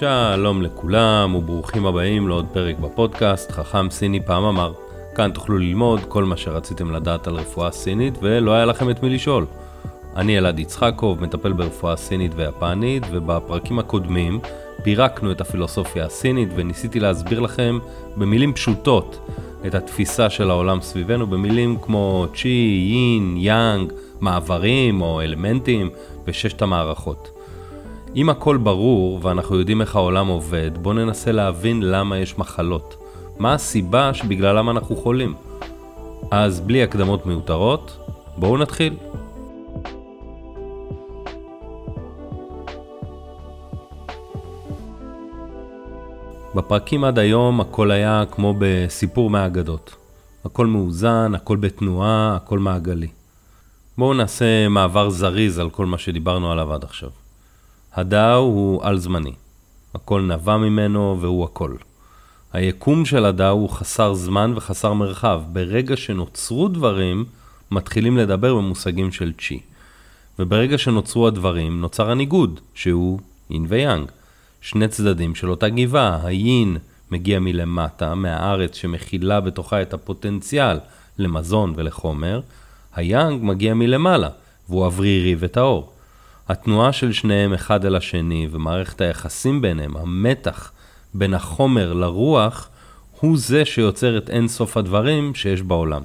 שלום לכולם וברוכים הבאים לעוד פרק בפודקאסט, חכם סיני פעם אמר. כאן תוכלו ללמוד כל מה שרציתם לדעת על רפואה סינית ולא היה לכם את מי לשאול. אני אלעד יצחקוב, מטפל ברפואה סינית ויפנית, ובפרקים הקודמים פירקנו את הפילוסופיה הסינית וניסיתי להסביר לכם במילים פשוטות את התפיסה של העולם סביבנו במילים כמו צ'י, יין, יאנג, מעברים או אלמנטים וששת המערכות. אם הכל ברור ואנחנו יודעים איך העולם עובד, בואו ננסה להבין למה יש מחלות. מה הסיבה שבגללם אנחנו חולים. אז בלי הקדמות מיותרות, בואו נתחיל. בפרקים עד היום הכל היה כמו בסיפור מהאגדות. הכל מאוזן, הכל בתנועה, הכל מעגלי. בואו נעשה מעבר זריז על כל מה שדיברנו עליו עד עכשיו. הדאו הוא על-זמני. הכל נבע ממנו והוא הכל. היקום של הדאו הוא חסר זמן וחסר מרחב. ברגע שנוצרו דברים, מתחילים לדבר במושגים של צ'י. וברגע שנוצרו הדברים, נוצר הניגוד, שהוא יין ויאנג. שני צדדים של אותה גבעה, היין מגיע מלמטה, מהארץ שמכילה בתוכה את הפוטנציאל למזון ולחומר, היאנג מגיע מלמעלה, והוא אוורירי וטהור. התנועה של שניהם אחד אל השני ומערכת היחסים ביניהם, המתח בין החומר לרוח, הוא זה שיוצר את אין סוף הדברים שיש בעולם.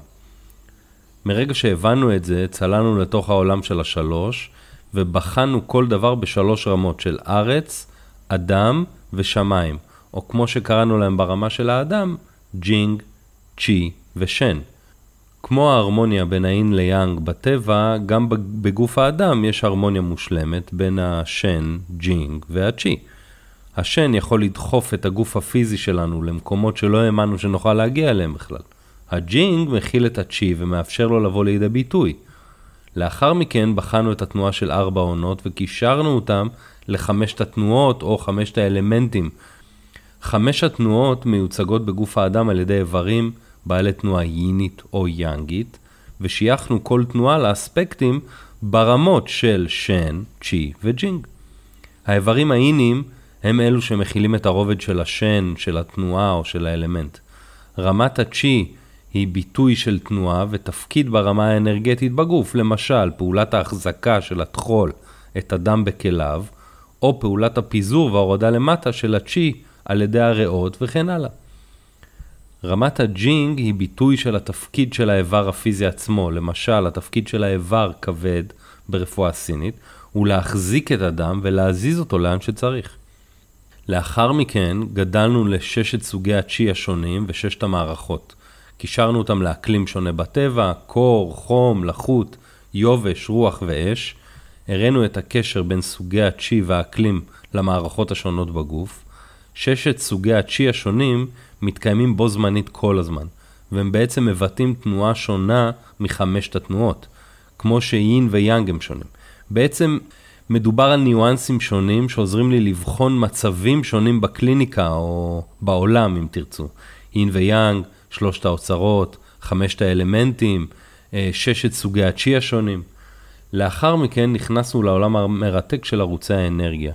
מרגע שהבנו את זה, צללנו לתוך העולם של השלוש, ובחנו כל דבר בשלוש רמות של ארץ, אדם ושמיים, או כמו שקראנו להם ברמה של האדם, ג'ינג, צ'י ושן. כמו ההרמוניה בין היין ליאנג בטבע, גם בגוף האדם יש הרמוניה מושלמת בין השן, ג'ינג והצ'י. השן יכול לדחוף את הגוף הפיזי שלנו למקומות שלא האמנו שנוכל להגיע אליהם בכלל. הג'ינג מכיל את הצ'י ומאפשר לו לבוא לידי ביטוי. לאחר מכן בחנו את התנועה של ארבע עונות וקישרנו אותם לחמשת התנועות או חמשת האלמנטים. חמש התנועות מיוצגות בגוף האדם על ידי איברים בעלי תנועה יינית או יאנגית, ושייכנו כל תנועה לאספקטים ברמות של שן, צ'י וג'ינג. האיברים האיניים הם אלו שמכילים את הרובד של השן, של התנועה או של האלמנט. רמת הצ'י היא ביטוי של תנועה ותפקיד ברמה האנרגטית בגוף, למשל פעולת ההחזקה של הטחול את הדם בכליו, או פעולת הפיזור וההורדה למטה של הצ'י על ידי הריאות וכן הלאה. רמת הג'ינג היא ביטוי של התפקיד של האיבר הפיזי עצמו, למשל התפקיד של האיבר כבד ברפואה סינית, הוא להחזיק את הדם ולהזיז אותו לאן שצריך. לאחר מכן גדלנו לששת סוגי הצ'י השונים וששת המערכות. קישרנו אותם לאקלים שונה בטבע, קור, חום, לחות, יובש, רוח ואש. הראינו את הקשר בין סוגי הצ'י והאקלים למערכות השונות בגוף. ששת סוגי הצ'י השונים מתקיימים בו זמנית כל הזמן, והם בעצם מבטאים תנועה שונה מחמשת התנועות, כמו שיין ויאנג הם שונים. בעצם מדובר על ניואנסים שונים שעוזרים לי לבחון מצבים שונים בקליניקה או בעולם, אם תרצו. יין ויאנג, שלושת האוצרות, חמשת האלמנטים, אה, ששת סוגי הצ'י השונים. לאחר מכן נכנסנו לעולם המרתק של ערוצי האנרגיה.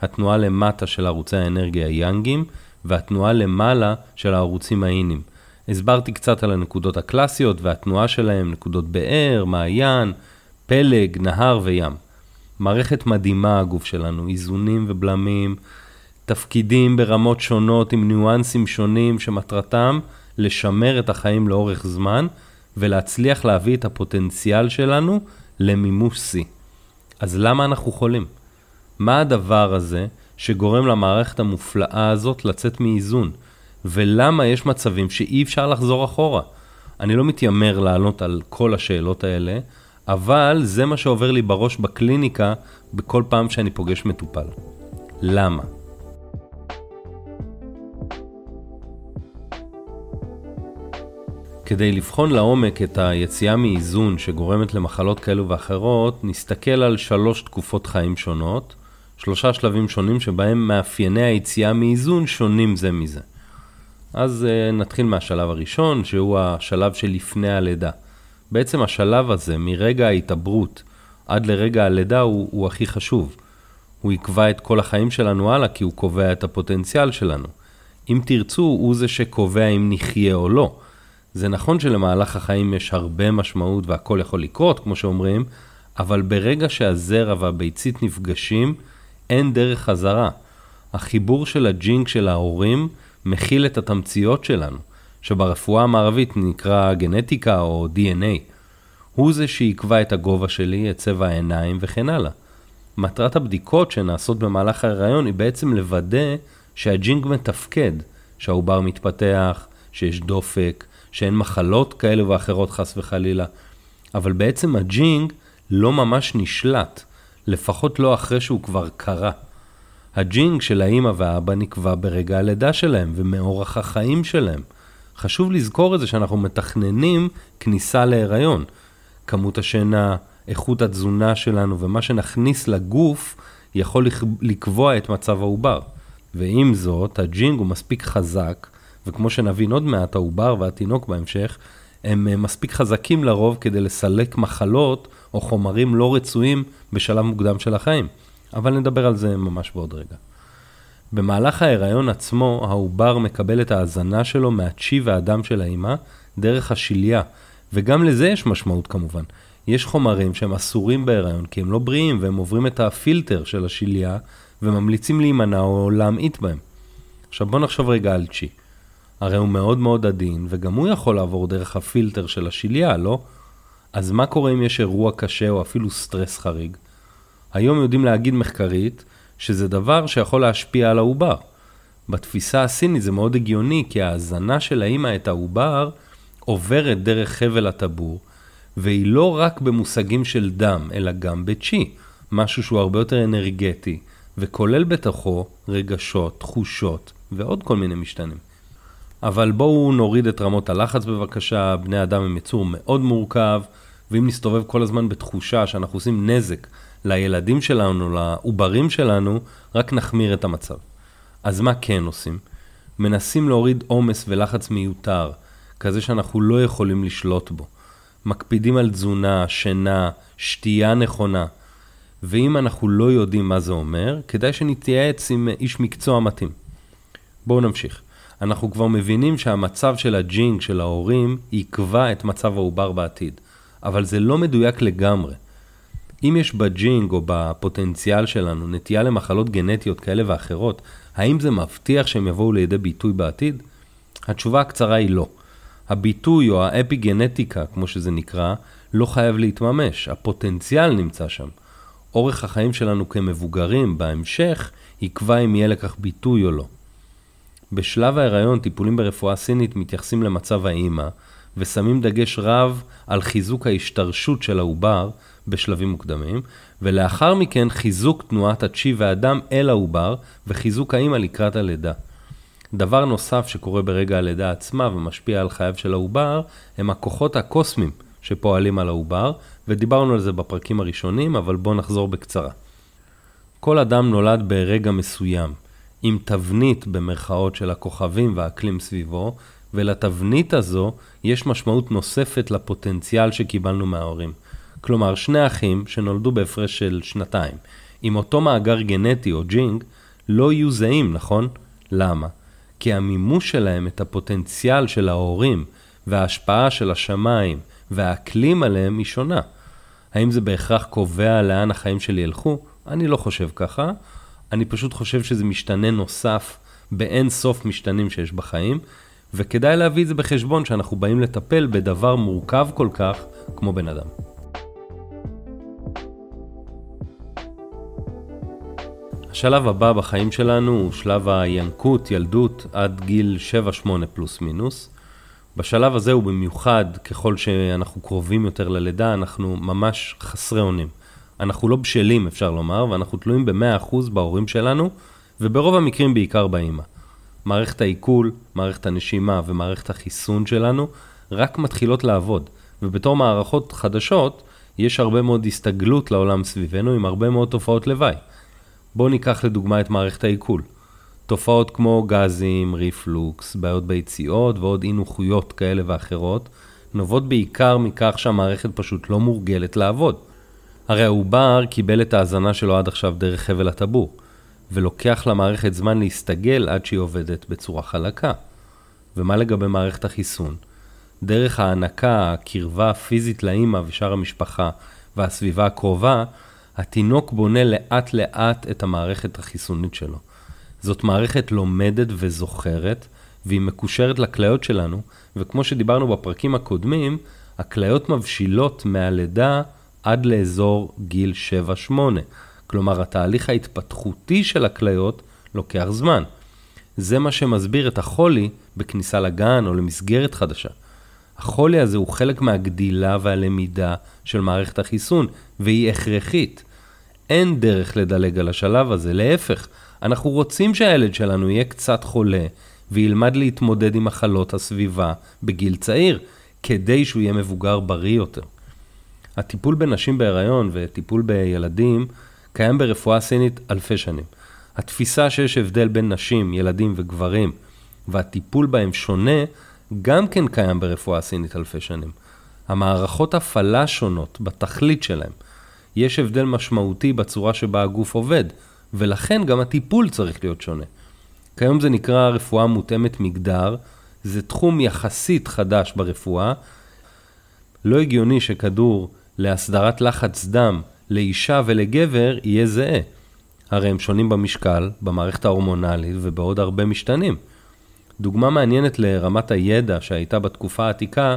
התנועה למטה של ערוצי האנרגיה היאנגים, והתנועה למעלה של הערוצים האינים. הסברתי קצת על הנקודות הקלאסיות והתנועה שלהם, נקודות באר, מעיין, פלג, נהר וים. מערכת מדהימה הגוף שלנו, איזונים ובלמים, תפקידים ברמות שונות עם ניואנסים שונים שמטרתם לשמר את החיים לאורך זמן ולהצליח להביא את הפוטנציאל שלנו למימוש שיא. אז למה אנחנו חולים? מה הדבר הזה שגורם למערכת המופלאה הזאת לצאת מאיזון, ולמה יש מצבים שאי אפשר לחזור אחורה. אני לא מתיימר לענות על כל השאלות האלה, אבל זה מה שעובר לי בראש בקליניקה בכל פעם שאני פוגש מטופל. למה? כדי לבחון לעומק את היציאה מאיזון שגורמת למחלות כאלו ואחרות, נסתכל על שלוש תקופות חיים שונות, שלושה שלבים שונים שבהם מאפייני היציאה מאיזון שונים זה מזה. אז uh, נתחיל מהשלב הראשון, שהוא השלב שלפני הלידה. בעצם השלב הזה, מרגע ההתעברות עד לרגע הלידה, הוא, הוא הכי חשוב. הוא יקבע את כל החיים שלנו הלאה, כי הוא קובע את הפוטנציאל שלנו. אם תרצו, הוא זה שקובע אם נחיה או לא. זה נכון שלמהלך החיים יש הרבה משמעות והכל יכול לקרות, כמו שאומרים, אבל ברגע שהזרע והביצית נפגשים, אין דרך חזרה. החיבור של הג'ינק של ההורים מכיל את התמציות שלנו, שברפואה המערבית נקרא גנטיקה או DNA. הוא זה שיקבע את הגובה שלי, את צבע העיניים וכן הלאה. מטרת הבדיקות שנעשות במהלך ההיריון היא בעצם לוודא שהג'ינג מתפקד, שהעובר מתפתח, שיש דופק, שאין מחלות כאלה ואחרות חס וחלילה. אבל בעצם הג'ינג לא ממש נשלט, לפחות לא אחרי שהוא כבר קרה. הג'ינג של האימא והאבא נקבע ברגע הלידה שלהם ומאורח החיים שלהם. חשוב לזכור את זה שאנחנו מתכננים כניסה להיריון. כמות השינה, איכות התזונה שלנו ומה שנכניס לגוף יכול לקבוע את מצב העובר. ועם זאת, הג'ינג הוא מספיק חזק, וכמו שנבין עוד מעט, העובר והתינוק בהמשך, הם אה, מספיק חזקים לרוב כדי לסלק מחלות או חומרים לא רצויים בשלב מוקדם של החיים. אבל נדבר על זה ממש בעוד רגע. במהלך ההיריון עצמו, העובר מקבל את ההזנה שלו מהצ'י והדם של האימא דרך השליה, וגם לזה יש משמעות כמובן. יש חומרים שהם אסורים בהיריון כי הם לא בריאים והם עוברים את הפילטר של השליה וממליצים להימנע או להמעיט בהם. עכשיו בוא נחשוב רגע על צ'י. הרי הוא מאוד מאוד עדין וגם הוא יכול לעבור דרך הפילטר של השליה, לא? אז מה קורה אם יש אירוע קשה או אפילו סטרס חריג? היום יודעים להגיד מחקרית שזה דבר שיכול להשפיע על העובר. בתפיסה הסינית זה מאוד הגיוני כי ההזנה של האימא את העובר עוברת דרך חבל הטבור והיא לא רק במושגים של דם, אלא גם בצ'י, משהו שהוא הרבה יותר אנרגטי, וכולל בתוכו רגשות, תחושות ועוד כל מיני משתנים. אבל בואו נוריד את רמות הלחץ בבקשה, בני אדם הם יצור מאוד מורכב, ואם נסתובב כל הזמן בתחושה שאנחנו עושים נזק לילדים שלנו, לעוברים שלנו, רק נחמיר את המצב. אז מה כן עושים? מנסים להוריד עומס ולחץ מיותר, כזה שאנחנו לא יכולים לשלוט בו. מקפידים על תזונה, שינה, שתייה נכונה. ואם אנחנו לא יודעים מה זה אומר, כדאי שנתייעץ עם איש מקצוע מתאים. בואו נמשיך. אנחנו כבר מבינים שהמצב של הג'ינג של ההורים יקבע את מצב העובר בעתיד, אבל זה לא מדויק לגמרי. אם יש בג'ינג או בפוטנציאל שלנו נטייה למחלות גנטיות כאלה ואחרות, האם זה מבטיח שהם יבואו לידי ביטוי בעתיד? התשובה הקצרה היא לא. הביטוי או האפיגנטיקה, כמו שזה נקרא, לא חייב להתממש, הפוטנציאל נמצא שם. אורך החיים שלנו כמבוגרים בהמשך יקבע אם יהיה לכך ביטוי או לא. בשלב ההיריון, טיפולים ברפואה סינית מתייחסים למצב האימא, ושמים דגש רב על חיזוק ההשתרשות של העובר בשלבים מוקדמים, ולאחר מכן חיזוק תנועת הצ'י והדם אל העובר, וחיזוק האימא לקראת הלידה. דבר נוסף שקורה ברגע הלידה עצמה ומשפיע על חייו של העובר, הם הכוחות הקוסמיים שפועלים על העובר, ודיברנו על זה בפרקים הראשונים, אבל בואו נחזור בקצרה. כל אדם נולד ברגע מסוים, עם תבנית במרכאות של הכוכבים והאקלים סביבו, ולתבנית הזו יש משמעות נוספת לפוטנציאל שקיבלנו מההורים. כלומר, שני אחים שנולדו בהפרש של שנתיים, עם אותו מאגר גנטי או ג'ינג, לא יהיו זהים, נכון? למה? כי המימוש שלהם את הפוטנציאל של ההורים וההשפעה של השמיים והאקלים עליהם היא שונה. האם זה בהכרח קובע לאן החיים שלי ילכו? אני לא חושב ככה. אני פשוט חושב שזה משתנה נוסף באין סוף משתנים שיש בחיים, וכדאי להביא את זה בחשבון שאנחנו באים לטפל בדבר מורכב כל כך כמו בן אדם. השלב הבא בחיים שלנו הוא שלב הינקות, ילדות, עד גיל 7-8 פלוס מינוס. בשלב הזה הוא במיוחד, ככל שאנחנו קרובים יותר ללידה, אנחנו ממש חסרי אונים. אנחנו לא בשלים, אפשר לומר, ואנחנו תלויים ב-100% בהורים שלנו, וברוב המקרים בעיקר באימא. מערכת העיכול, מערכת הנשימה ומערכת החיסון שלנו רק מתחילות לעבוד, ובתור מערכות חדשות, יש הרבה מאוד הסתגלות לעולם סביבנו עם הרבה מאוד תופעות לוואי. בואו ניקח לדוגמה את מערכת העיכול. תופעות כמו גזים, ריפלוקס, בעיות ביציאות ועוד אי נוחויות כאלה ואחרות, נובעות בעיקר מכך שהמערכת פשוט לא מורגלת לעבוד. הרי העובר קיבל את ההזנה שלו עד עכשיו דרך חבל הטבור, ולוקח למערכת זמן להסתגל עד שהיא עובדת בצורה חלקה. ומה לגבי מערכת החיסון? דרך ההענקה, הקרבה הפיזית לאימא ושאר המשפחה והסביבה הקרובה, התינוק בונה לאט לאט את המערכת החיסונית שלו. זאת מערכת לומדת וזוכרת, והיא מקושרת לכליות שלנו, וכמו שדיברנו בפרקים הקודמים, הכליות מבשילות מהלידה עד לאזור גיל 7-8. כלומר, התהליך ההתפתחותי של הכליות לוקח זמן. זה מה שמסביר את החולי בכניסה לגן או למסגרת חדשה. החולי הזה הוא חלק מהגדילה והלמידה של מערכת החיסון, והיא הכרחית. אין דרך לדלג על השלב הזה, להפך, אנחנו רוצים שהילד שלנו יהיה קצת חולה, וילמד להתמודד עם מחלות הסביבה בגיל צעיר, כדי שהוא יהיה מבוגר בריא יותר. הטיפול בנשים בהיריון וטיפול בילדים קיים ברפואה סינית אלפי שנים. התפיסה שיש הבדל בין נשים, ילדים וגברים, והטיפול בהם שונה, גם כן קיים ברפואה סינית אלפי שנים. המערכות הפעלה שונות בתכלית שלהם. יש הבדל משמעותי בצורה שבה הגוף עובד, ולכן גם הטיפול צריך להיות שונה. כיום זה נקרא רפואה מותאמת מגדר, זה תחום יחסית חדש ברפואה. לא הגיוני שכדור להסדרת לחץ דם לאישה ולגבר יהיה זהה. הרי הם שונים במשקל, במערכת ההורמונלית ובעוד הרבה משתנים. דוגמה מעניינת לרמת הידע שהייתה בתקופה העתיקה,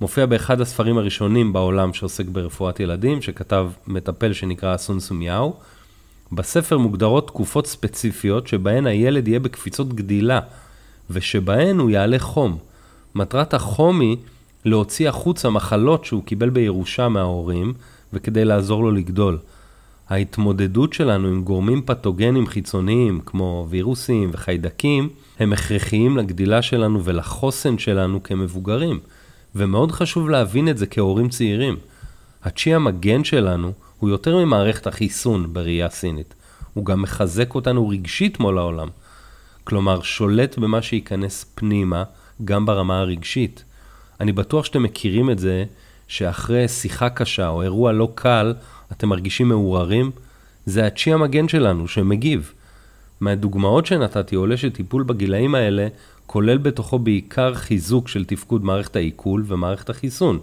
מופיע באחד הספרים הראשונים בעולם שעוסק ברפואת ילדים, שכתב מטפל שנקרא אסון סומיהו. בספר מוגדרות תקופות ספציפיות שבהן הילד יהיה בקפיצות גדילה, ושבהן הוא יעלה חום. מטרת החום היא להוציא החוצה מחלות שהוא קיבל בירושה מההורים, וכדי לעזור לו לגדול. ההתמודדות שלנו עם גורמים פתוגנים חיצוניים, כמו וירוסים וחיידקים, הם הכרחיים לגדילה שלנו ולחוסן שלנו כמבוגרים. ומאוד חשוב להבין את זה כהורים צעירים. הצ'י המגן שלנו הוא יותר ממערכת החיסון בראייה סינית. הוא גם מחזק אותנו רגשית מול העולם. כלומר, שולט במה שייכנס פנימה, גם ברמה הרגשית. אני בטוח שאתם מכירים את זה, שאחרי שיחה קשה או אירוע לא קל, אתם מרגישים מעורערים. זה הצ'י המגן שלנו שמגיב. מהדוגמאות שנתתי עולה שטיפול בגילאים האלה כולל בתוכו בעיקר חיזוק של תפקוד מערכת העיכול ומערכת החיסון.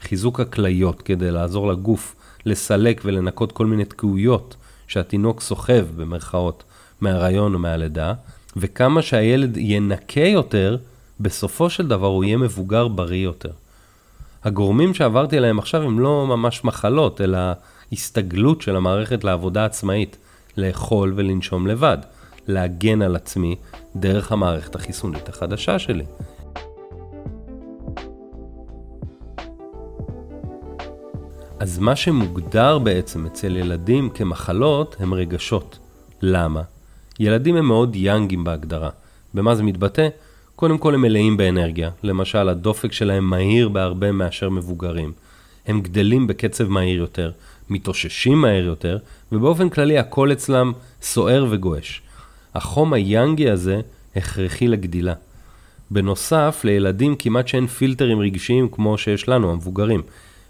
חיזוק הכליות כדי לעזור לגוף לסלק ולנקות כל מיני תקעויות שהתינוק סוחב במרכאות מהרעיון או מהלידה, וכמה שהילד ינקה יותר, בסופו של דבר הוא יהיה מבוגר בריא יותר. הגורמים שעברתי עליהם עכשיו הם לא ממש מחלות, אלא הסתגלות של המערכת לעבודה עצמאית, לאכול ולנשום לבד, להגן על עצמי דרך המערכת החיסונית החדשה שלי. אז מה שמוגדר בעצם אצל ילדים כמחלות הם רגשות. למה? ילדים הם מאוד יאנגים בהגדרה. במה זה מתבטא? קודם כל הם מלאים באנרגיה. למשל, הדופק שלהם מהיר בהרבה מאשר מבוגרים. הם גדלים בקצב מהיר יותר, מתאוששים מהר יותר, ובאופן כללי הכל אצלם סוער וגועש. החום היאנגי הזה הכרחי לגדילה. בנוסף, לילדים כמעט שאין פילטרים רגשיים כמו שיש לנו, המבוגרים.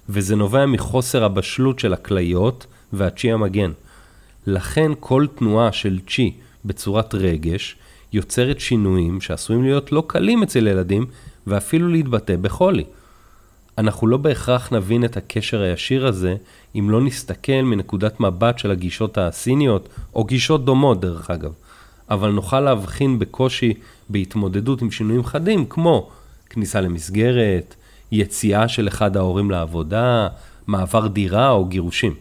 וזה נובע מחוסר הבשלות של הכליות והצ'י המגן. לכן כל תנועה של צ'י בצורת רגש יוצרת שינויים שעשויים להיות לא קלים אצל ילדים ואפילו להתבטא בחולי. אנחנו לא בהכרח נבין את הקשר הישיר הזה אם לא נסתכל מנקודת מבט של הגישות הסיניות, או גישות דומות דרך אגב, אבל נוכל להבחין בקושי בהתמודדות עם שינויים חדים כמו כניסה למסגרת, יציאה של אחד ההורים לעבודה, מעבר דירה או גירושים.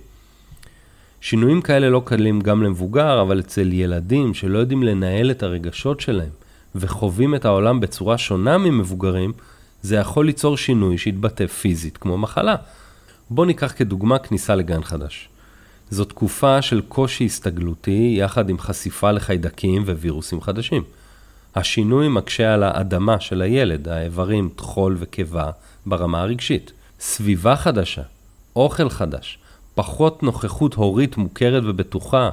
שינויים כאלה לא קלים גם למבוגר, אבל אצל ילדים שלא יודעים לנהל את הרגשות שלהם וחווים את העולם בצורה שונה ממבוגרים, זה יכול ליצור שינוי שיתבטא פיזית כמו מחלה. בואו ניקח כדוגמה כניסה לגן חדש. זו תקופה של קושי הסתגלותי יחד עם חשיפה לחיידקים ווירוסים חדשים. השינוי מקשה על האדמה של הילד, האיברים, טחול וקיבה, ברמה הרגשית. סביבה חדשה, אוכל חדש, פחות נוכחות הורית מוכרת ובטוחה.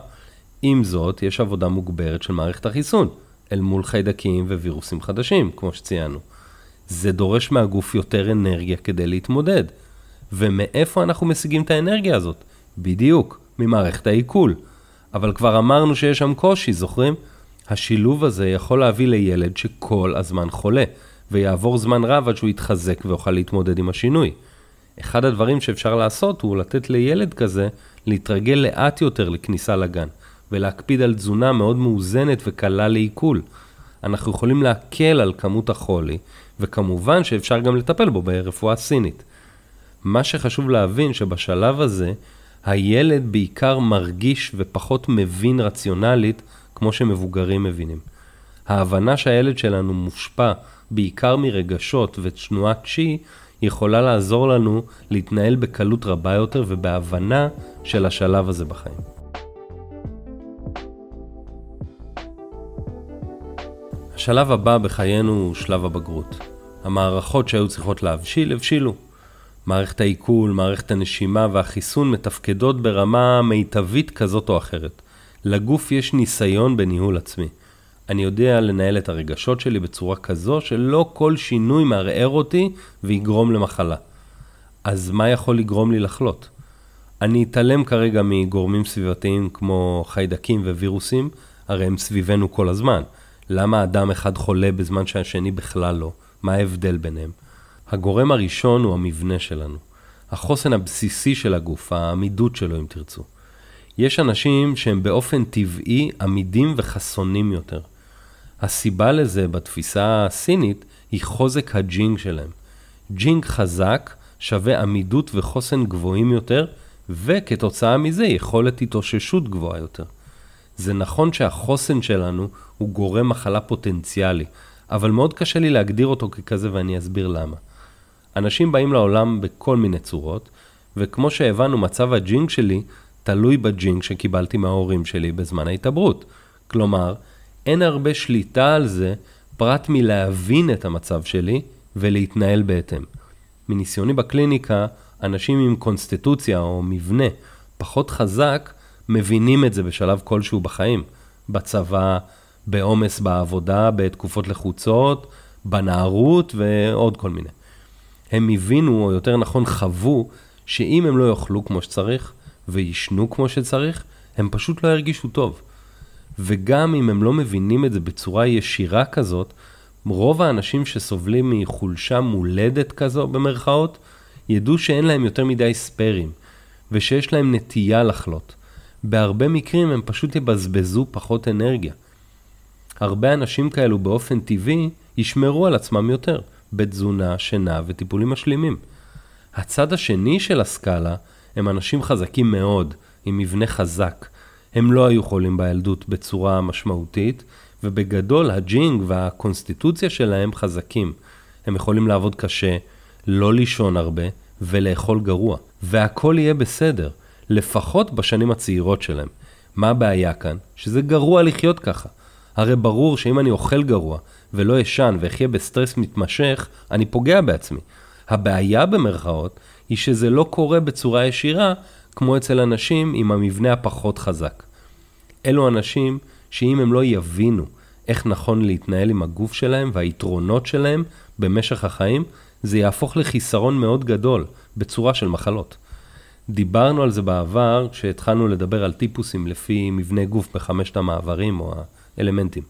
עם זאת, יש עבודה מוגברת של מערכת החיסון, אל מול חיידקים ווירוסים חדשים, כמו שציינו. זה דורש מהגוף יותר אנרגיה כדי להתמודד. ומאיפה אנחנו משיגים את האנרגיה הזאת? בדיוק, ממערכת העיכול. אבל כבר אמרנו שיש שם קושי, זוכרים? השילוב הזה יכול להביא לילד שכל הזמן חולה, ויעבור זמן רב עד שהוא יתחזק ויוכל להתמודד עם השינוי. אחד הדברים שאפשר לעשות הוא לתת לילד כזה להתרגל לאט יותר לכניסה לגן, ולהקפיד על תזונה מאוד מאוזנת וקלה לעיכול. אנחנו יכולים להקל על כמות החולי, וכמובן שאפשר גם לטפל בו ברפואה סינית. מה שחשוב להבין שבשלב הזה, הילד בעיקר מרגיש ופחות מבין רציונלית כמו שמבוגרים מבינים. ההבנה שהילד שלנו מושפע בעיקר מרגשות ותנועת צ'י, יכולה לעזור לנו להתנהל בקלות רבה יותר ובהבנה של השלב הזה בחיים. השלב הבא בחיינו הוא שלב הבגרות. המערכות שהיו צריכות להבשיל, הבשילו. מערכת העיכול, מערכת הנשימה והחיסון מתפקדות ברמה מיטבית כזאת או אחרת. לגוף יש ניסיון בניהול עצמי. אני יודע לנהל את הרגשות שלי בצורה כזו שלא כל שינוי מערער אותי ויגרום למחלה. אז מה יכול לגרום לי לחלות? אני אתעלם כרגע מגורמים סביבתיים כמו חיידקים ווירוסים, הרי הם סביבנו כל הזמן. למה אדם אחד חולה בזמן שהשני בכלל לא? מה ההבדל ביניהם? הגורם הראשון הוא המבנה שלנו. החוסן הבסיסי של הגוף, העמידות שלו אם תרצו. יש אנשים שהם באופן טבעי עמידים וחסונים יותר. הסיבה לזה בתפיסה הסינית היא חוזק הג'ינג שלהם. ג'ינג חזק שווה עמידות וחוסן גבוהים יותר, וכתוצאה מזה יכולת התאוששות גבוהה יותר. זה נכון שהחוסן שלנו הוא גורם מחלה פוטנציאלי, אבל מאוד קשה לי להגדיר אותו ככזה ואני אסביר למה. אנשים באים לעולם בכל מיני צורות, וכמו שהבנו, מצב הג'ינג שלי תלוי בג'ינג שקיבלתי מההורים שלי בזמן ההתעברות. כלומר, אין הרבה שליטה על זה פרט מלהבין את המצב שלי ולהתנהל בהתאם. מניסיוני בקליניקה, אנשים עם קונסטיטוציה או מבנה פחות חזק מבינים את זה בשלב כלשהו בחיים. בצבא, בעומס בעבודה, בתקופות לחוצות, בנערות ועוד כל מיני. הם הבינו, או יותר נכון חוו, שאם הם לא יאכלו כמו שצריך וישנו כמו שצריך, הם פשוט לא ירגישו טוב. וגם אם הם לא מבינים את זה בצורה ישירה כזאת, רוב האנשים שסובלים מחולשה מולדת כזו במרכאות, ידעו שאין להם יותר מדי ספיירים, ושיש להם נטייה לחלות. בהרבה מקרים הם פשוט יבזבזו פחות אנרגיה. הרבה אנשים כאלו באופן טבעי ישמרו על עצמם יותר, בתזונה, שינה וטיפולים משלימים. הצד השני של הסקאלה הם אנשים חזקים מאוד, עם מבנה חזק, הם לא היו חולים בילדות בצורה משמעותית, ובגדול הג'ינג והקונסטיטוציה שלהם חזקים. הם יכולים לעבוד קשה, לא לישון הרבה ולאכול גרוע, והכל יהיה בסדר, לפחות בשנים הצעירות שלהם. מה הבעיה כאן? שזה גרוע לחיות ככה. הרי ברור שאם אני אוכל גרוע ולא אשן ואחיה בסטרס מתמשך, אני פוגע בעצמי. הבעיה במרכאות היא שזה לא קורה בצורה ישירה כמו אצל אנשים עם המבנה הפחות חזק. אלו אנשים שאם הם לא יבינו איך נכון להתנהל עם הגוף שלהם והיתרונות שלהם במשך החיים, זה יהפוך לחיסרון מאוד גדול בצורה של מחלות. דיברנו על זה בעבר כשהתחלנו לדבר על טיפוסים לפי מבנה גוף בחמשת המעברים או האלמנטים.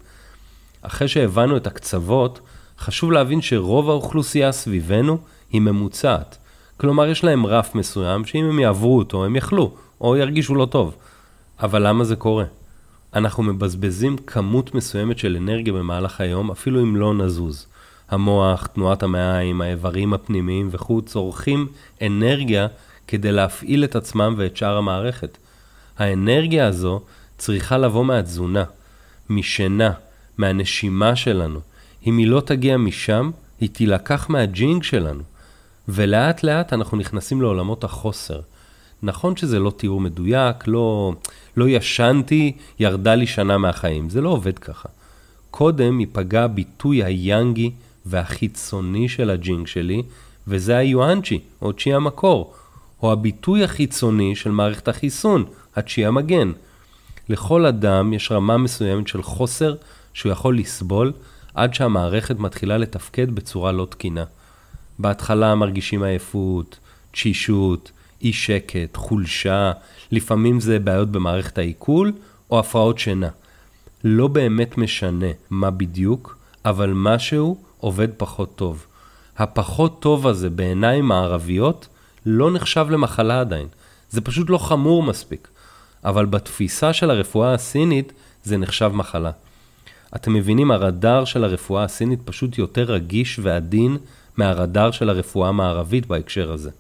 אחרי שהבנו את הקצוות, חשוב להבין שרוב האוכלוסייה סביבנו היא ממוצעת. כלומר, יש להם רף מסוים שאם הם יעברו אותו, הם יחלו, או ירגישו לא טוב. אבל למה זה קורה? אנחנו מבזבזים כמות מסוימת של אנרגיה במהלך היום, אפילו אם לא נזוז. המוח, תנועת המעיים, האיברים הפנימיים וכו' צורכים אנרגיה כדי להפעיל את עצמם ואת שאר המערכת. האנרגיה הזו צריכה לבוא מהתזונה, משינה, מהנשימה שלנו. אם היא לא תגיע משם, היא תילקח מהג'ינג שלנו. ולאט לאט אנחנו נכנסים לעולמות החוסר. נכון שזה לא תיאור מדויק, לא, לא ישנתי, ירדה לי שנה מהחיים. זה לא עובד ככה. קודם ייפגע הביטוי היאנגי והחיצוני של הג'ינג שלי, וזה היואנצ'י, או צ'י המקור, או הביטוי החיצוני של מערכת החיסון, הצ'י המגן. לכל אדם יש רמה מסוימת של חוסר שהוא יכול לסבול עד שהמערכת מתחילה לתפקד בצורה לא תקינה. בהתחלה מרגישים עייפות, תשישות, אי שקט, חולשה, לפעמים זה בעיות במערכת העיכול או הפרעות שינה. לא באמת משנה מה בדיוק, אבל משהו עובד פחות טוב. הפחות טוב הזה בעיניים מערביות לא נחשב למחלה עדיין. זה פשוט לא חמור מספיק. אבל בתפיסה של הרפואה הסינית זה נחשב מחלה. אתם מבינים, הרדאר של הרפואה הסינית פשוט יותר רגיש ועדין מהרדאר של הרפואה המערבית בהקשר הזה.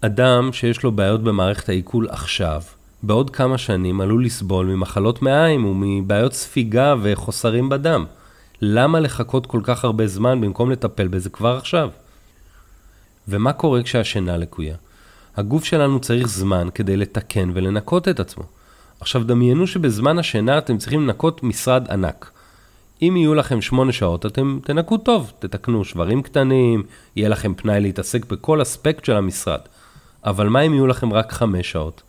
אדם שיש לו בעיות במערכת העיכול עכשיו, בעוד כמה שנים עלול לסבול ממחלות מעיים ומבעיות ספיגה וחוסרים בדם. למה לחכות כל כך הרבה זמן במקום לטפל בזה כבר עכשיו? ומה קורה כשהשינה לקויה? הגוף שלנו צריך זמן כדי לתקן ולנקות את עצמו. עכשיו דמיינו שבזמן השינה אתם צריכים לנקות משרד ענק. אם יהיו לכם שמונה שעות, אתם תנקו טוב, תתקנו שברים קטנים, יהיה לכם פנאי להתעסק בכל אספקט של המשרד. אבל מה אם יהיו לכם רק חמש שעות?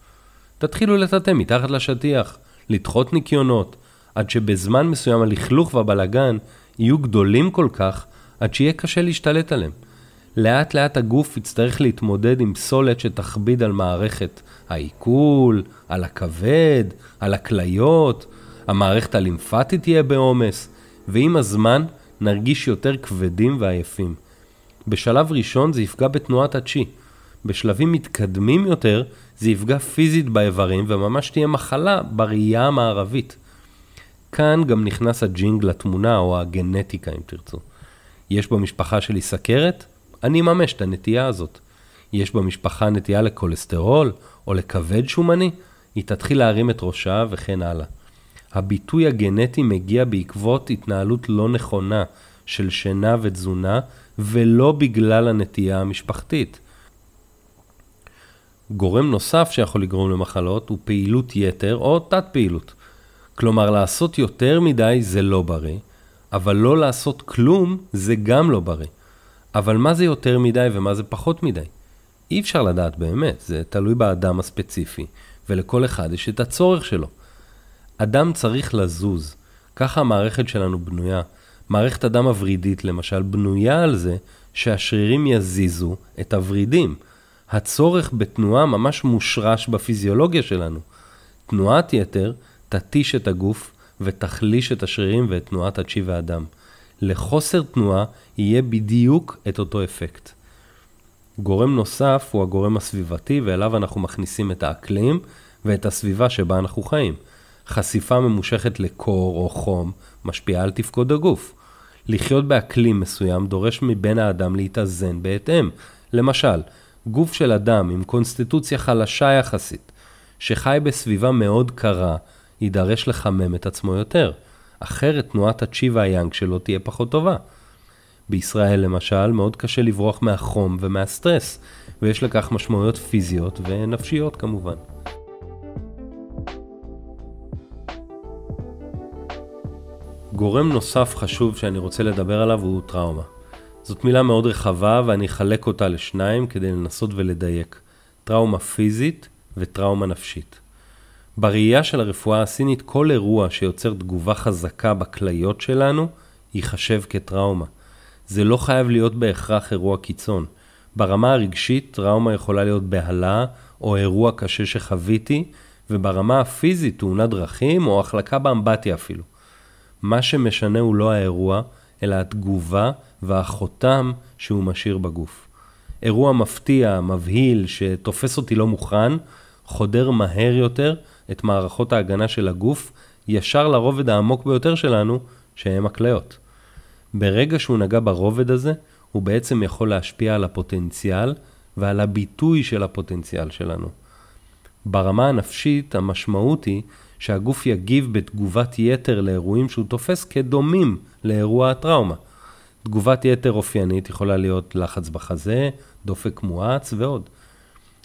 תתחילו לטאטא מתחת לשטיח, לדחות ניקיונות, עד שבזמן מסוים הלכלוך והבלגן יהיו גדולים כל כך, עד שיהיה קשה להשתלט עליהם. לאט לאט הגוף יצטרך להתמודד עם פסולת שתכביד על מערכת העיכול, על הכבד, על הכליות, המערכת הלימפטית תהיה בעומס, ועם הזמן נרגיש יותר כבדים ועייפים. בשלב ראשון זה יפגע בתנועת הצ'י. בשלבים מתקדמים יותר זה יפגע פיזית באיברים וממש תהיה מחלה בראייה המערבית. כאן גם נכנס הג'ינג לתמונה או הגנטיקה אם תרצו. יש במשפחה שלי סכרת? אני אממש את הנטייה הזאת. יש במשפחה נטייה לכולסטרול או לכבד שומני? היא תתחיל להרים את ראשה וכן הלאה. הביטוי הגנטי מגיע בעקבות התנהלות לא נכונה של שינה ותזונה, ולא בגלל הנטייה המשפחתית. גורם נוסף שיכול לגרום למחלות הוא פעילות יתר או תת פעילות. כלומר, לעשות יותר מדי זה לא בריא, אבל לא לעשות כלום זה גם לא בריא. אבל מה זה יותר מדי ומה זה פחות מדי? אי אפשר לדעת באמת, זה תלוי באדם הספציפי, ולכל אחד יש את הצורך שלו. אדם צריך לזוז, ככה המערכת שלנו בנויה. מערכת הדם הוורידית למשל בנויה על זה שהשרירים יזיזו את הוורידים. הצורך בתנועה ממש מושרש בפיזיולוגיה שלנו. תנועת יתר תתיש את הגוף ותחליש את השרירים ואת תנועת הצ'י והדם. לחוסר תנועה יהיה בדיוק את אותו אפקט. גורם נוסף הוא הגורם הסביבתי ואליו אנחנו מכניסים את האקלים ואת הסביבה שבה אנחנו חיים. חשיפה ממושכת לקור או חום משפיעה על תפקוד הגוף. לחיות באקלים מסוים דורש מבן האדם להתאזן בהתאם. למשל, גוף של אדם עם קונסטיטוציה חלשה יחסית, שחי בסביבה מאוד קרה, יידרש לחמם את עצמו יותר. אחרת תנועת הצ'י והיאנג שלו תהיה פחות טובה. בישראל למשל, מאוד קשה לברוח מהחום ומהסטרס, ויש לכך משמעויות פיזיות ונפשיות כמובן. גורם נוסף חשוב שאני רוצה לדבר עליו הוא טראומה. זאת מילה מאוד רחבה ואני אחלק אותה לשניים כדי לנסות ולדייק. טראומה פיזית וטראומה נפשית. בראייה של הרפואה הסינית כל אירוע שיוצר תגובה חזקה בכליות שלנו ייחשב כטראומה. זה לא חייב להיות בהכרח אירוע קיצון. ברמה הרגשית טראומה יכולה להיות בהלה או אירוע קשה שחוויתי, וברמה הפיזית תאונת דרכים או החלקה באמבטיה אפילו. מה שמשנה הוא לא האירוע, אלא התגובה והחותם שהוא משאיר בגוף. אירוע מפתיע, מבהיל, שתופס אותי לא מוכן, חודר מהר יותר את מערכות ההגנה של הגוף, ישר לרובד העמוק ביותר שלנו, שהם הכליות. ברגע שהוא נגע ברובד הזה, הוא בעצם יכול להשפיע על הפוטנציאל ועל הביטוי של הפוטנציאל שלנו. ברמה הנפשית, המשמעות היא שהגוף יגיב בתגובת יתר לאירועים שהוא תופס כדומים לאירוע הטראומה. תגובת יתר אופיינית יכולה להיות לחץ בחזה, דופק מואץ ועוד.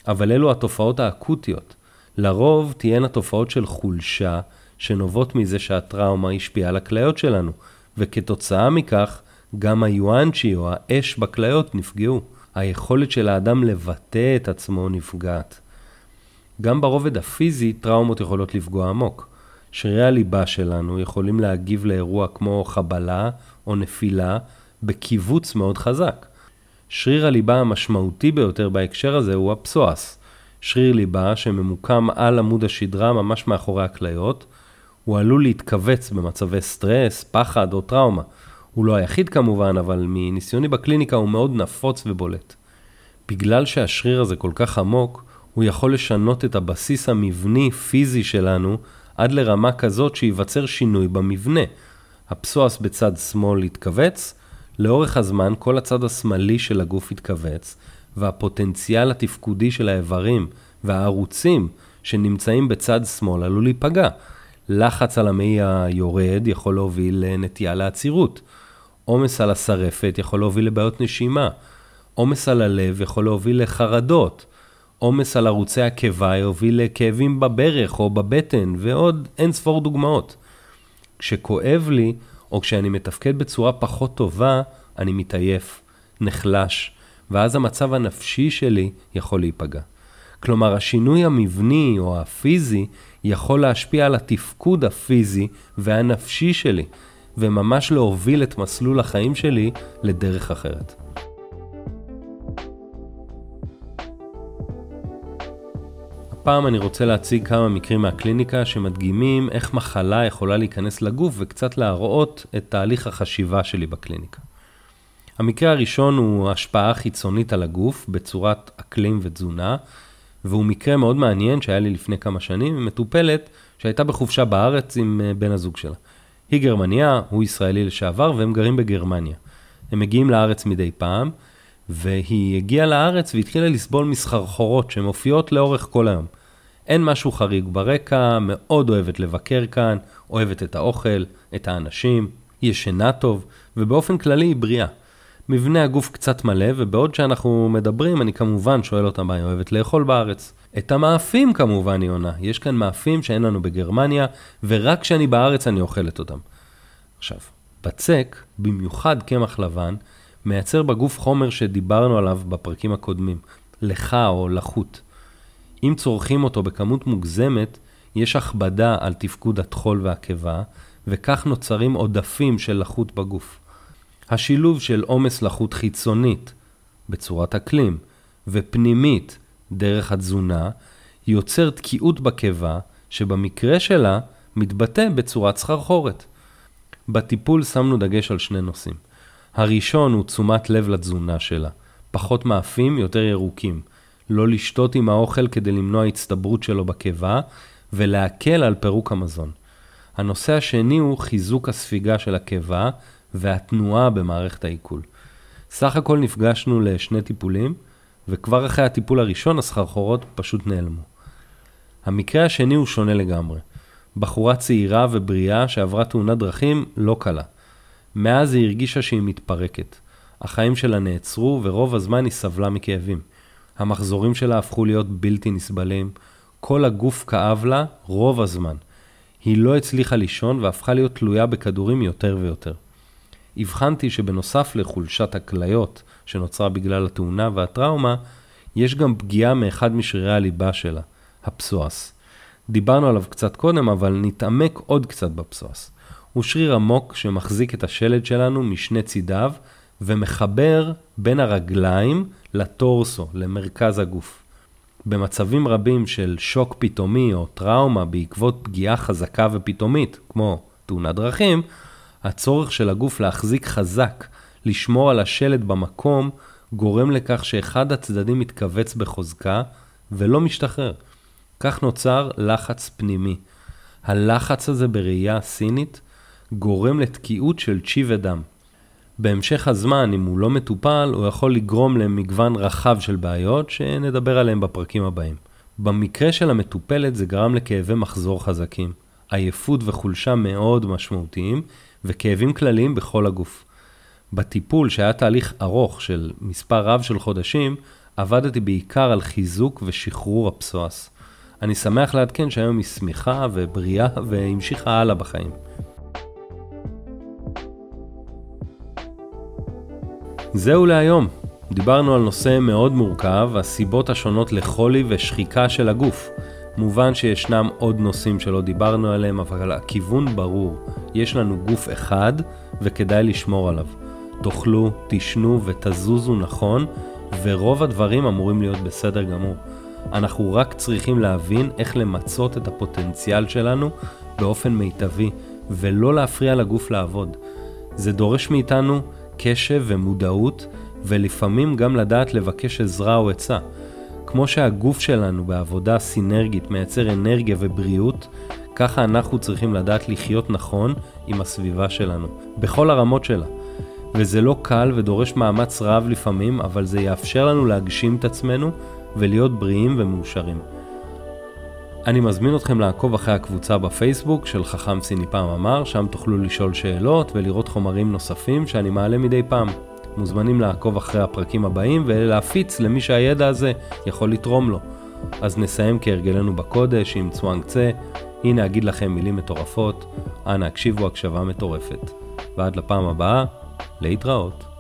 אבל אלו התופעות האקוטיות. לרוב תהיינה תופעות של חולשה שנובעות מזה שהטראומה השפיעה על הכליות שלנו, וכתוצאה מכך גם היואנצ'י או האש בכליות נפגעו. היכולת של האדם לבטא את עצמו נפגעת. גם ברובד הפיזי טראומות יכולות לפגוע עמוק. שרירי הליבה שלנו יכולים להגיב לאירוע כמו חבלה או נפילה בקיבוץ מאוד חזק. שריר הליבה המשמעותי ביותר בהקשר הזה הוא הפסואס. שריר ליבה שממוקם על עמוד השדרה ממש מאחורי הכליות, הוא עלול להתכווץ במצבי סטרס, פחד או טראומה. הוא לא היחיד כמובן, אבל מניסיוני בקליניקה הוא מאוד נפוץ ובולט. בגלל שהשריר הזה כל כך עמוק, הוא יכול לשנות את הבסיס המבני-פיזי שלנו עד לרמה כזאת שייווצר שינוי במבנה. הפסואס בצד שמאל יתכווץ, לאורך הזמן כל הצד השמאלי של הגוף יתכווץ, והפוטנציאל התפקודי של האיברים והערוצים שנמצאים בצד שמאל עלול להיפגע. לחץ על המעי היורד יכול להוביל לנטייה לעצירות. עומס על השרפת יכול להוביל לבעיות נשימה. עומס על הלב יכול להוביל לחרדות. עומס על ערוצי הקיבה יוביל לכאבים בברך או בבטן, ועוד אין ספור דוגמאות. כשכואב לי, או כשאני מתפקד בצורה פחות טובה, אני מתעייף, נחלש, ואז המצב הנפשי שלי יכול להיפגע. כלומר, השינוי המבני או הפיזי יכול להשפיע על התפקוד הפיזי והנפשי שלי, וממש להוביל את מסלול החיים שלי לדרך אחרת. הפעם אני רוצה להציג כמה מקרים מהקליניקה שמדגימים איך מחלה יכולה להיכנס לגוף וקצת להראות את תהליך החשיבה שלי בקליניקה. המקרה הראשון הוא השפעה חיצונית על הגוף בצורת אקלים ותזונה, והוא מקרה מאוד מעניין שהיה לי לפני כמה שנים מטופלת שהייתה בחופשה בארץ עם אה, בן הזוג שלה. היא גרמניה, הוא ישראלי לשעבר והם גרים בגרמניה. הם מגיעים לארץ מדי פעם, והיא הגיעה לארץ והתחילה לסבול מסחרחורות שמופיעות לאורך כל היום. אין משהו חריג ברקע, מאוד אוהבת לבקר כאן, אוהבת את האוכל, את האנשים, היא ישנה טוב, ובאופן כללי היא בריאה. מבנה הגוף קצת מלא, ובעוד שאנחנו מדברים, אני כמובן שואל אותה מה היא אוהבת לאכול בארץ. את המאפים כמובן היא עונה. יש כאן מאפים שאין לנו בגרמניה, ורק כשאני בארץ אני אוכלת אותם. עכשיו, בצק, במיוחד קמח לבן, מייצר בגוף חומר שדיברנו עליו בפרקים הקודמים, לך או לחות. אם צורכים אותו בכמות מוגזמת, יש הכבדה על תפקוד הטחול והקיבה, וכך נוצרים עודפים של לחות בגוף. השילוב של עומס לחות חיצונית בצורת אקלים ופנימית דרך התזונה יוצר תקיעות בקיבה שבמקרה שלה מתבטא בצורת סחרחורת. בטיפול שמנו דגש על שני נושאים. הראשון הוא תשומת לב לתזונה שלה, פחות מאפים, יותר ירוקים. לא לשתות עם האוכל כדי למנוע הצטברות שלו בקיבה ולהקל על פירוק המזון. הנושא השני הוא חיזוק הספיגה של הקיבה והתנועה במערכת העיכול. סך הכל נפגשנו לשני טיפולים, וכבר אחרי הטיפול הראשון הסחרחורות פשוט נעלמו. המקרה השני הוא שונה לגמרי. בחורה צעירה ובריאה שעברה תאונת דרכים לא קלה. מאז היא הרגישה שהיא מתפרקת. החיים שלה נעצרו ורוב הזמן היא סבלה מכאבים. המחזורים שלה הפכו להיות בלתי נסבלים, כל הגוף כאב לה רוב הזמן. היא לא הצליחה לישון והפכה להיות תלויה בכדורים יותר ויותר. הבחנתי שבנוסף לחולשת הכליות שנוצרה בגלל התאונה והטראומה, יש גם פגיעה מאחד משרירי הליבה שלה, הפסואס. דיברנו עליו קצת קודם, אבל נתעמק עוד קצת בפסואס. הוא שריר עמוק שמחזיק את השלד שלנו משני צידיו ומחבר בין הרגליים לטורסו, למרכז הגוף. במצבים רבים של שוק פתאומי או טראומה בעקבות פגיעה חזקה ופתאומית, כמו תאונת דרכים, הצורך של הגוף להחזיק חזק, לשמור על השלד במקום, גורם לכך שאחד הצדדים מתכווץ בחוזקה ולא משתחרר. כך נוצר לחץ פנימי. הלחץ הזה בראייה הסינית גורם לתקיעות של צ'י ודם. בהמשך הזמן, אם הוא לא מטופל, הוא יכול לגרום למגוון רחב של בעיות שנדבר עליהן בפרקים הבאים. במקרה של המטופלת זה גרם לכאבי מחזור חזקים, עייפות וחולשה מאוד משמעותיים, וכאבים כלליים בכל הגוף. בטיפול, שהיה תהליך ארוך של מספר רב של חודשים, עבדתי בעיקר על חיזוק ושחרור הפסואס. אני שמח לעדכן שהיום היא שמחה ובריאה והמשיכה הלאה בחיים. זהו להיום. דיברנו על נושא מאוד מורכב, הסיבות השונות לחולי ושחיקה של הגוף. מובן שישנם עוד נושאים שלא דיברנו עליהם, אבל הכיוון ברור. יש לנו גוף אחד וכדאי לשמור עליו. תאכלו, תישנו ותזוזו נכון, ורוב הדברים אמורים להיות בסדר גמור. אנחנו רק צריכים להבין איך למצות את הפוטנציאל שלנו באופן מיטבי, ולא להפריע לגוף לעבוד. זה דורש מאיתנו קשב ומודעות, ולפעמים גם לדעת לבקש עזרה או עצה. כמו שהגוף שלנו בעבודה סינרגית מייצר אנרגיה ובריאות, ככה אנחנו צריכים לדעת לחיות נכון עם הסביבה שלנו, בכל הרמות שלה. וזה לא קל ודורש מאמץ רב לפעמים, אבל זה יאפשר לנו להגשים את עצמנו ולהיות בריאים ומאושרים. אני מזמין אתכם לעקוב אחרי הקבוצה בפייסבוק של חכם סיני פעם אמר, שם תוכלו לשאול שאלות ולראות חומרים נוספים שאני מעלה מדי פעם. מוזמנים לעקוב אחרי הפרקים הבאים ולהפיץ למי שהידע הזה יכול לתרום לו. אז נסיים כהרגלנו בקודש עם צואנג צה, הנה אגיד לכם מילים מטורפות, אנא הקשיבו הקשבה מטורפת. ועד לפעם הבאה, להתראות.